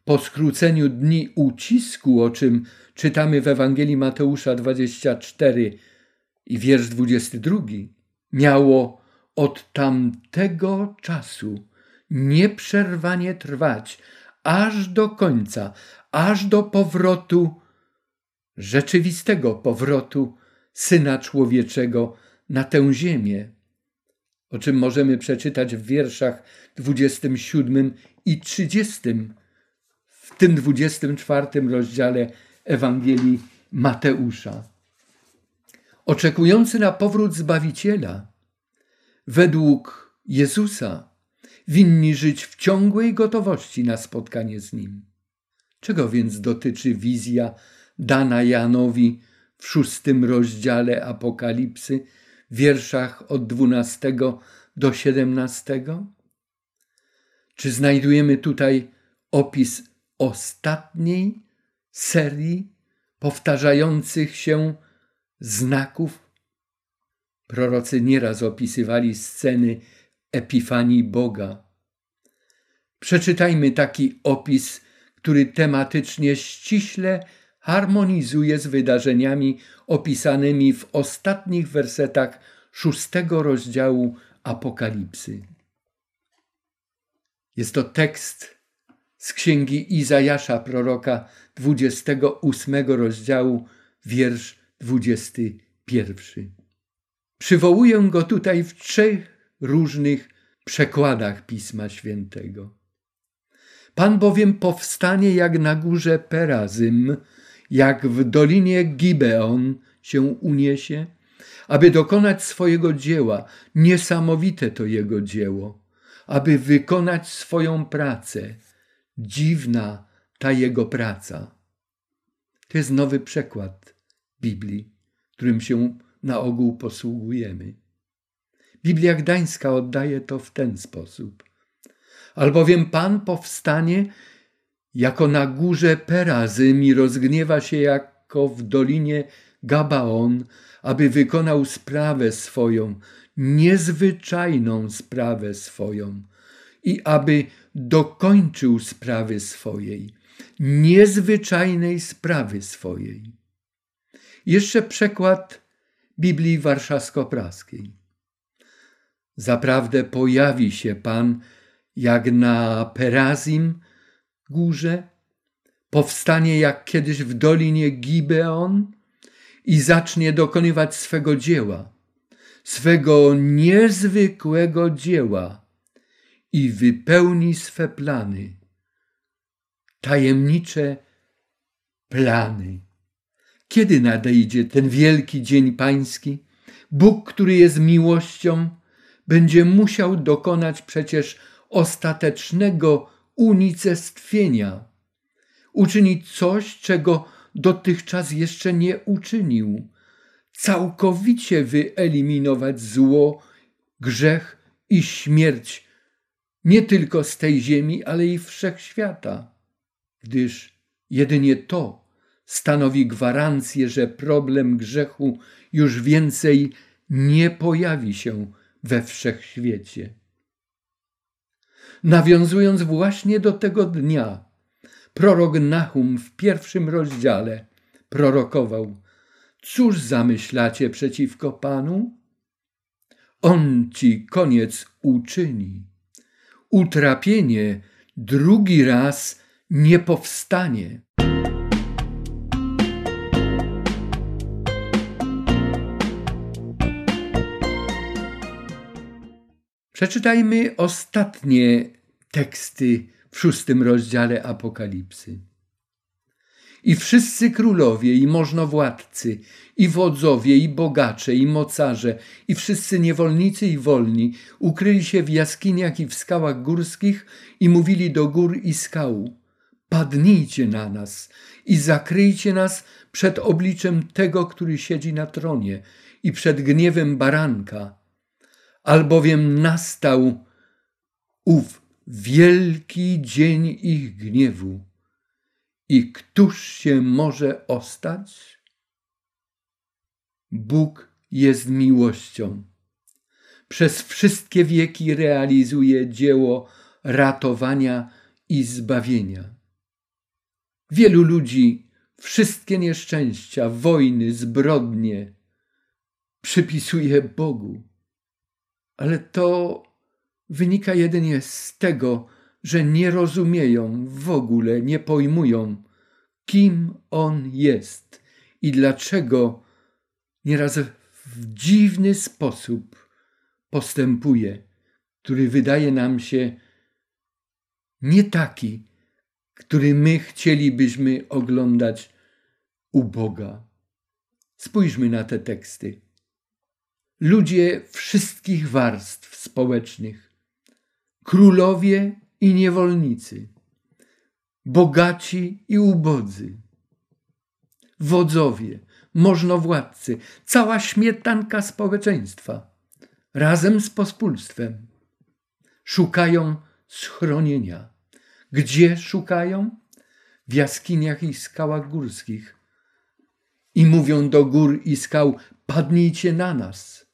po skróceniu dni ucisku, o czym czytamy w Ewangelii Mateusza 24 i wiersz 22, miało od tamtego czasu nieprzerwanie trwać, aż do końca, aż do powrotu, rzeczywistego powrotu Syna Człowieczego na tę ziemię, o czym możemy przeczytać w wierszach 27 i 30 w tym 24 rozdziale Ewangelii Mateusza. Oczekujący na powrót Zbawiciela, według Jezusa, winni żyć w ciągłej gotowości na spotkanie z Nim. Czego więc dotyczy wizja dana Janowi w szóstym rozdziale Apokalipsy, wierszach od dwunastego do siedemnastego? Czy znajdujemy tutaj opis ostatniej serii powtarzających się znaków? Prorocy nieraz opisywali sceny epifanii Boga. Przeczytajmy taki opis, który tematycznie ściśle harmonizuje z wydarzeniami opisanymi w ostatnich wersetach szóstego rozdziału Apokalipsy. Jest to tekst z księgi Izajasza proroka 28 rozdziału, wiersz 21. Przywołuję go tutaj w trzech różnych przekładach Pisma Świętego. Pan bowiem powstanie jak na górze Perazym, jak w dolinie Gibeon się uniesie, aby dokonać swojego dzieła. Niesamowite to jego dzieło, aby wykonać swoją pracę. Dziwna ta jego praca. To jest nowy przekład Biblii, którym się na ogół posługujemy. Biblia Gdańska oddaje to w ten sposób. Albowiem Pan powstanie jako na górze Perazym i rozgniewa się jako w dolinie Gabaon, aby wykonał sprawę swoją, niezwyczajną sprawę swoją i aby dokończył sprawy swojej, niezwyczajnej sprawy swojej. Jeszcze przekład Biblii Warszawsko-Praskiej. Zaprawdę pojawi się Pan jak na Perazim górze, powstanie jak kiedyś w dolinie Gibeon i zacznie dokonywać swego dzieła, swego niezwykłego dzieła i wypełni swe plany, tajemnicze plany. Kiedy nadejdzie ten wielki dzień pański? Bóg, który jest miłością, będzie musiał dokonać przecież ostatecznego unicestwienia, uczynić coś, czego dotychczas jeszcze nie uczynił, całkowicie wyeliminować zło, grzech i śmierć nie tylko z tej ziemi, ale i wszechświata, gdyż jedynie to stanowi gwarancję, że problem grzechu już więcej nie pojawi się we wszechświecie. Nawiązując właśnie do tego dnia, prorok Nahum w pierwszym rozdziale prorokował: Cóż zamyślacie przeciwko Panu? On ci koniec uczyni. Utrapienie drugi raz nie powstanie. Przeczytajmy ostatnie teksty w szóstym rozdziale Apokalipsy. I wszyscy królowie, i możnowładcy, i wodzowie, i bogacze, i mocarze, i wszyscy niewolnicy i wolni ukryli się w jaskiniach i w skałach górskich i mówili do gór i skał: Padnijcie na nas i zakryjcie nas przed obliczem tego, który siedzi na tronie i przed gniewem baranka albowiem nastał ów wielki dzień ich gniewu. I któż się może ostać? Bóg jest miłością. Przez wszystkie wieki realizuje dzieło ratowania i zbawienia. Wielu ludzi wszystkie nieszczęścia, wojny, zbrodnie przypisuje Bogu ale to wynika jedynie z tego, że nie rozumieją w ogóle, nie pojmują, kim On jest i dlaczego nieraz w dziwny sposób postępuje, który wydaje nam się nie taki, który my chcielibyśmy oglądać u Boga. Spójrzmy na te teksty. Ludzie wszystkich warstw społecznych, królowie i niewolnicy, bogaci i ubodzy, wodzowie, możnowładcy, cała śmietanka społeczeństwa, razem z pospólstwem, szukają schronienia. Gdzie szukają? W jaskiniach i skałach górskich. I mówią do gór i skał: Padnijcie na nas.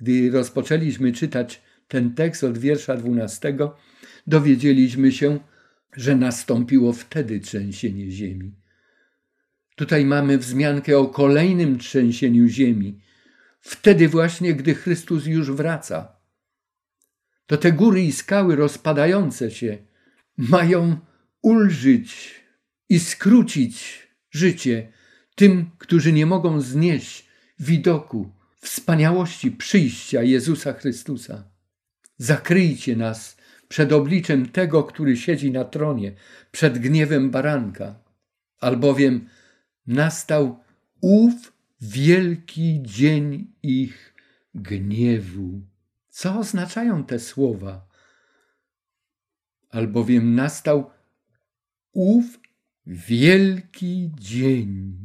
Gdy rozpoczęliśmy czytać ten tekst od wiersza dwunastego, dowiedzieliśmy się, że nastąpiło wtedy trzęsienie ziemi. Tutaj mamy wzmiankę o kolejnym trzęsieniu ziemi, wtedy właśnie, gdy Chrystus już wraca. To te góry i skały rozpadające się mają ulżyć i skrócić życie tym, którzy nie mogą znieść widoku wspaniałości przyjścia Jezusa Chrystusa. Zakryjcie nas przed obliczem tego, który siedzi na tronie, przed gniewem baranka, albowiem nastał ów wielki dzień ich gniewu. Co oznaczają te słowa? Albowiem nastał ów wielki dzień.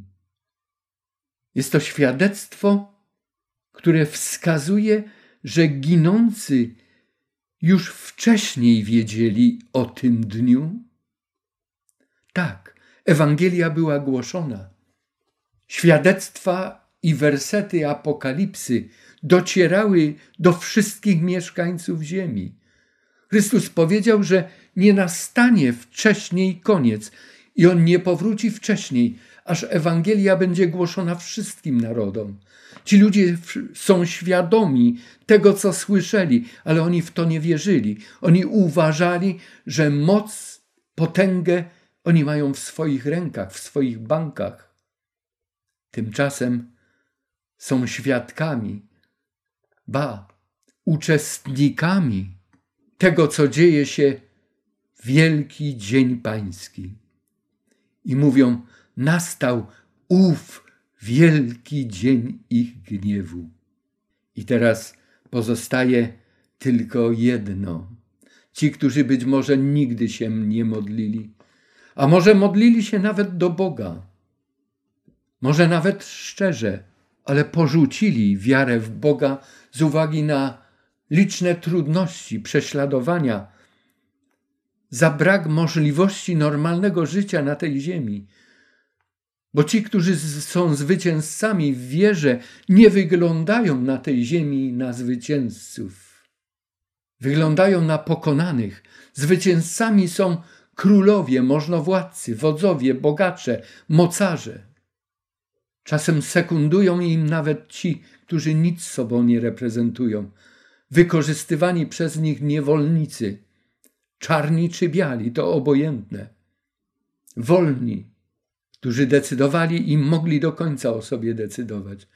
Jest to świadectwo, które wskazuje, że ginący już wcześniej wiedzieli o tym dniu? Tak, Ewangelia była głoszona. Świadectwa i wersety Apokalipsy docierały do wszystkich mieszkańców ziemi. Chrystus powiedział, że nie nastanie wcześniej koniec i on nie powróci wcześniej, aż Ewangelia będzie głoszona wszystkim narodom. Ci ludzie są świadomi tego, co słyszeli, ale oni w to nie wierzyli. Oni uważali, że moc, potęgę oni mają w swoich rękach, w swoich bankach. Tymczasem są świadkami, ba, uczestnikami tego, co dzieje się wielki dzień pański. I mówią, nastał ów wielki dzień ich gniewu. I teraz pozostaje tylko jedno. Ci, którzy być może nigdy się nie modlili, a może modlili się nawet do Boga, może nawet szczerze, ale porzucili wiarę w Boga z uwagi na liczne trudności, prześladowania, za brak możliwości normalnego życia na tej ziemi. Bo ci, którzy są zwycięzcami w wierze, nie wyglądają na tej ziemi na zwycięzców. Wyglądają na pokonanych. Zwycięzcami są królowie, możnowładcy, wodzowie, bogacze, mocarze. Czasem sekundują im nawet ci, którzy nic sobą nie reprezentują, wykorzystywani przez nich niewolnicy, czarni czy biali, to obojętne. Wolni, którzy decydowali i mogli do końca o sobie decydować.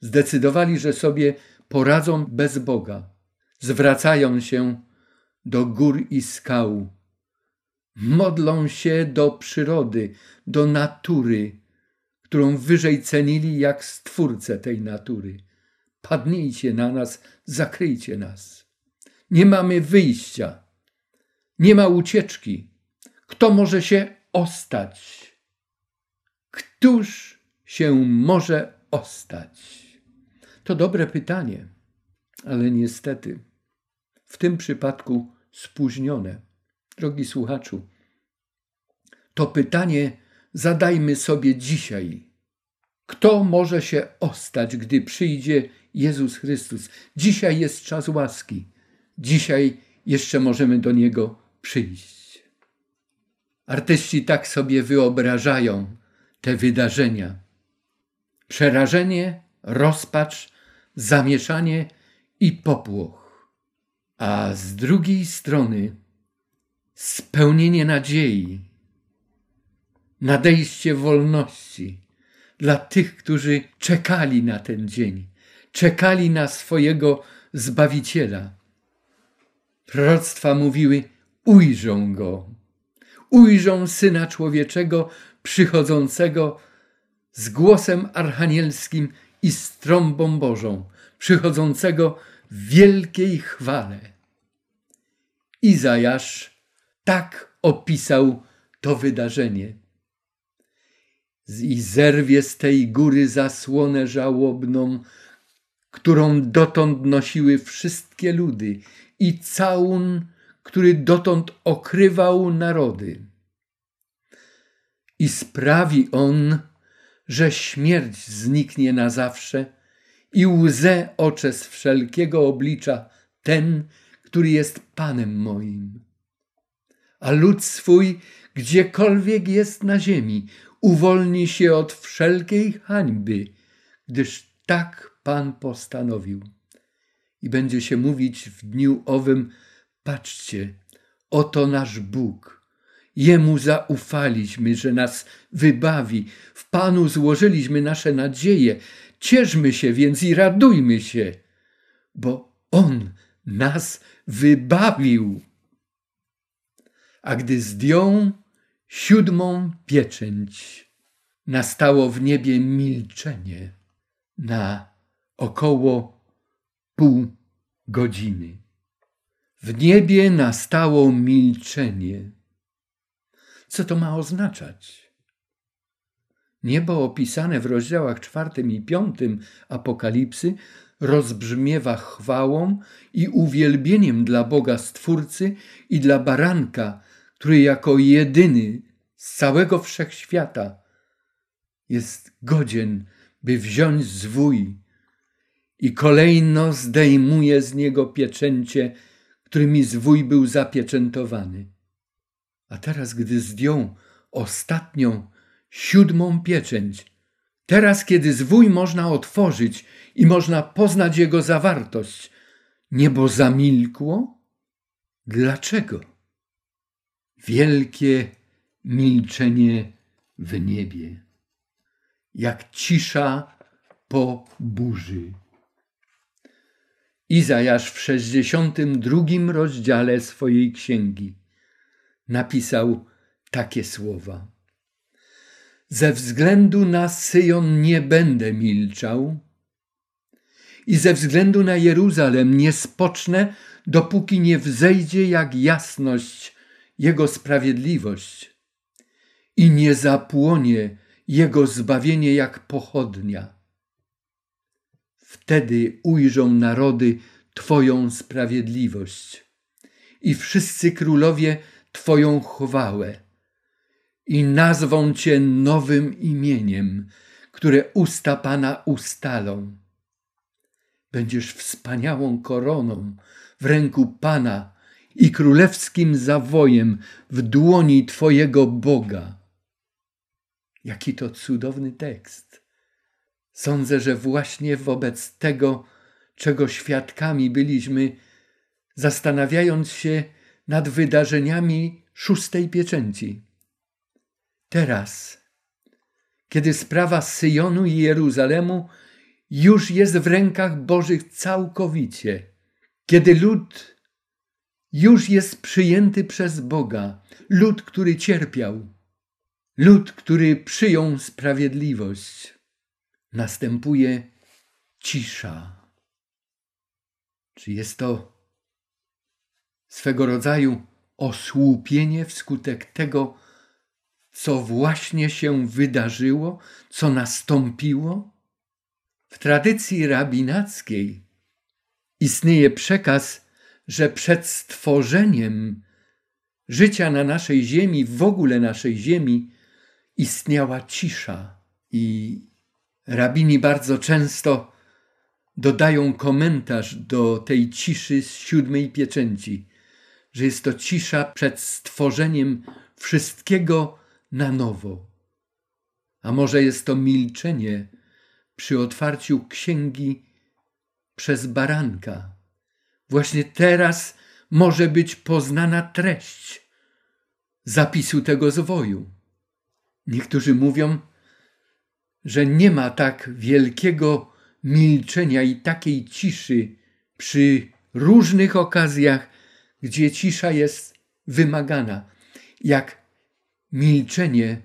Zdecydowali, że sobie poradzą bez Boga. Zwracają się do gór i skał. Modlą się do przyrody, do natury, którą wyżej cenili jak stwórcę tej natury. Padnijcie na nas, zakryjcie nas. Nie mamy wyjścia, nie ma ucieczki. Kto może się ostać? Któż się może ostać? To dobre pytanie, ale niestety w tym przypadku spóźnione. Drogi słuchaczu, to pytanie zadajmy sobie dzisiaj. Kto może się ostać, gdy przyjdzie Jezus Chrystus? Dzisiaj jest czas łaski. Dzisiaj jeszcze możemy do Niego przyjść. Artyści tak sobie wyobrażają te wydarzenia. Przerażenie, rozpacz, zamieszanie i popłoch. a z drugiej strony spełnienie nadziei, nadejście wolności dla tych, którzy czekali na ten dzień, czekali na swojego Zbawiciela. Proroctwa mówiły: ujrzą go, ujrzą syna człowieczego przychodzącego z głosem archanielskim i z trąbą Bożą, przychodzącego w wielkiej chwale. Izajasz tak opisał to wydarzenie. I zerwie z tej góry zasłonę żałobną, którą dotąd nosiły wszystkie ludy, i całun, który dotąd okrywał narody. I sprawi on, że śmierć zniknie na zawsze i łzę ocze z wszelkiego oblicza ten, który jest Panem moim. A lud swój, gdziekolwiek jest na ziemi, uwolni się od wszelkiej hańby, gdyż tak Pan postanowił. I będzie się mówić w dniu owym: Patrzcie, oto nasz Bóg. Jemu zaufaliśmy, że nas wybawi. W Panu złożyliśmy nasze nadzieje. Cieszmy się więc i radujmy się, bo On nas wybawił. A gdy zdjął siódmą pieczęć, nastało w niebie milczenie na około pół godziny. W niebie nastało milczenie. Co to ma oznaczać? Niebo opisane w rozdziałach czwartym i piątym Apokalipsy rozbrzmiewa chwałą i uwielbieniem dla Boga Stwórcy i dla Baranka, który jako jedyny z całego wszechświata jest godzien, by wziąć zwój i kolejno zdejmuje z niego pieczęcie, którymi zwój był zapieczętowany. A teraz, gdy zdjął ostatnią, siódmą pieczęć, teraz, kiedy zwój można otworzyć i można poznać jego zawartość, niebo zamilkło? Dlaczego? Wielkie milczenie w niebie, jak cisza po burzy. Izajasz w 62 rozdziale swojej księgi napisał takie słowa. Ze względu na Syjon nie będę milczał i ze względu na Jeruzalem nie spocznę, dopóki nie wzejdzie jak jasność Jego sprawiedliwość i nie zapłonie Jego zbawienie jak pochodnia. Wtedy ujrzą narody Twoją sprawiedliwość i wszyscy królowie Twoją chwałę i nazwą Cię nowym imieniem, które usta Pana ustalą. Będziesz wspaniałą koroną w ręku Pana i królewskim zawojem w dłoni Twojego Boga. Jaki to cudowny tekst. Sądzę, że właśnie wobec tego, czego świadkami byliśmy, zastanawiając się nad wydarzeniami szóstej pieczęci. Teraz, kiedy sprawa Syjonu i Jeruzalemu już jest w rękach Bożych całkowicie, kiedy lud już jest przyjęty przez Boga, lud, który cierpiał, lud, który przyjął sprawiedliwość, następuje cisza. Czy jest to swego rodzaju osłupienie wskutek tego, co właśnie się wydarzyło, co nastąpiło? W tradycji rabinackiej istnieje przekaz, że przed stworzeniem życia na naszej ziemi, w ogóle naszej ziemi, istniała cisza. I rabini bardzo często dodają komentarz do tej ciszy z siódmej pieczęci że jest to cisza przed stworzeniem wszystkiego na nowo. A może jest to milczenie przy otwarciu księgi przez baranka, Właśnie teraz może być poznana treść zapisu tego zwoju. Niektórzy mówią, że nie ma tak wielkiego milczenia i takiej ciszy przy różnych okazjach, gdzie cisza jest wymagana, jak milczenie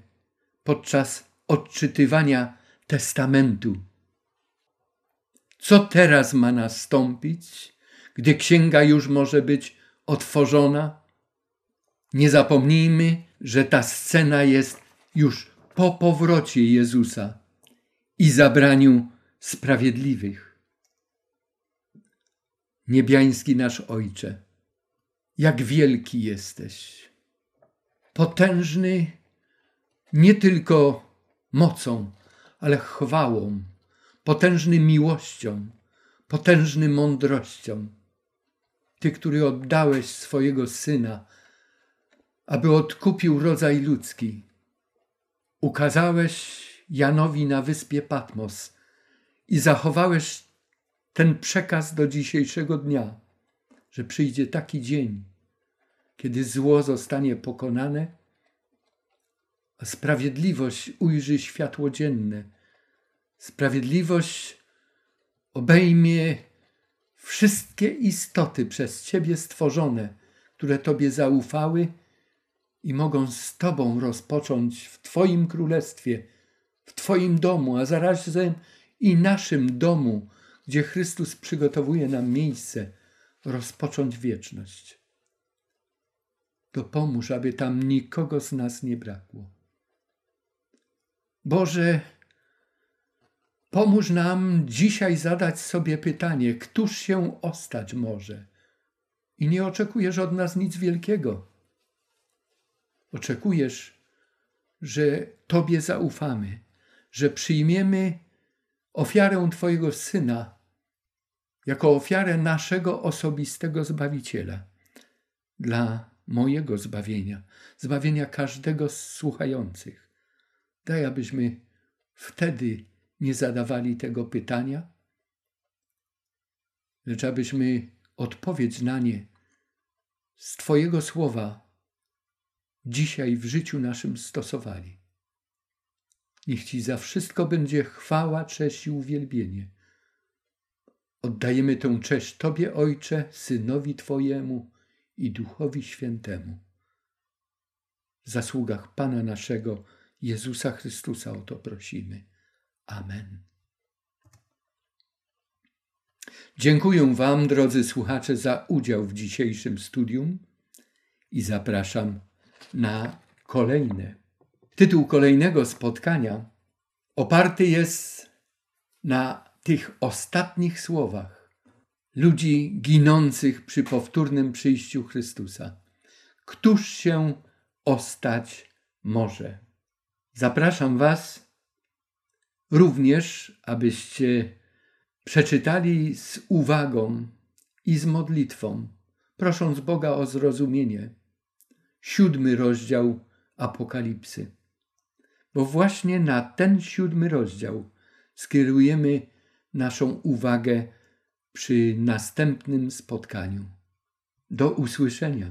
podczas odczytywania testamentu. Co teraz ma nastąpić, gdy księga już może być otworzona? Nie zapomnijmy, że ta scena jest już po powrocie Jezusa i zabraniu sprawiedliwych. Niebiański nasz Ojcze, jak wielki jesteś, potężny nie tylko mocą, ale chwałą, potężny miłością, potężny mądrością. Ty, który oddałeś swojego Syna, aby odkupił rodzaj ludzki, ukazałeś Janowi na wyspie Patmos i zachowałeś ten przekaz do dzisiejszego dnia, że przyjdzie taki dzień, kiedy zło zostanie pokonane, a sprawiedliwość ujrzy światło dzienne. Sprawiedliwość obejmie wszystkie istoty przez Ciebie stworzone, które Tobie zaufały i mogą z Tobą rozpocząć w Twoim królestwie, w Twoim domu, a zarazem i naszym domu, gdzie Chrystus przygotowuje nam miejsce, rozpocząć wieczność. Dopomóż, aby tam nikogo z nas nie brakło. Boże, pomóż nam dzisiaj zadać sobie pytanie, któż się ostać może? I nie oczekujesz od nas nic wielkiego. Oczekujesz, że Tobie zaufamy, że przyjmiemy ofiarę Twojego Syna jako ofiarę naszego osobistego Zbawiciela dla mojego zbawienia, zbawienia każdego z słuchających. Daj, abyśmy wtedy nie zadawali tego pytania, lecz abyśmy odpowiedź na nie z Twojego słowa dzisiaj w życiu naszym stosowali. Niech Ci za wszystko będzie chwała, cześć i uwielbienie. Oddajemy tę cześć Tobie, Ojcze, Synowi Twojemu i Duchowi Świętemu. W zasługach Pana naszego, Jezusa Chrystusa o to prosimy. Amen. Dziękuję Wam, drodzy słuchacze, za udział w dzisiejszym studium i zapraszam na kolejne. Tytuł kolejnego spotkania oparty jest na tych ostatnich słowach ludzi ginących przy powtórnym przyjściu Chrystusa. Któż się ostać może? Zapraszam Was również, abyście przeczytali z uwagą i z modlitwą, prosząc Boga o zrozumienie, siódmy rozdział Apokalipsy. Bo właśnie na ten siódmy rozdział skierujemy naszą uwagę przy następnym spotkaniu. Do usłyszenia.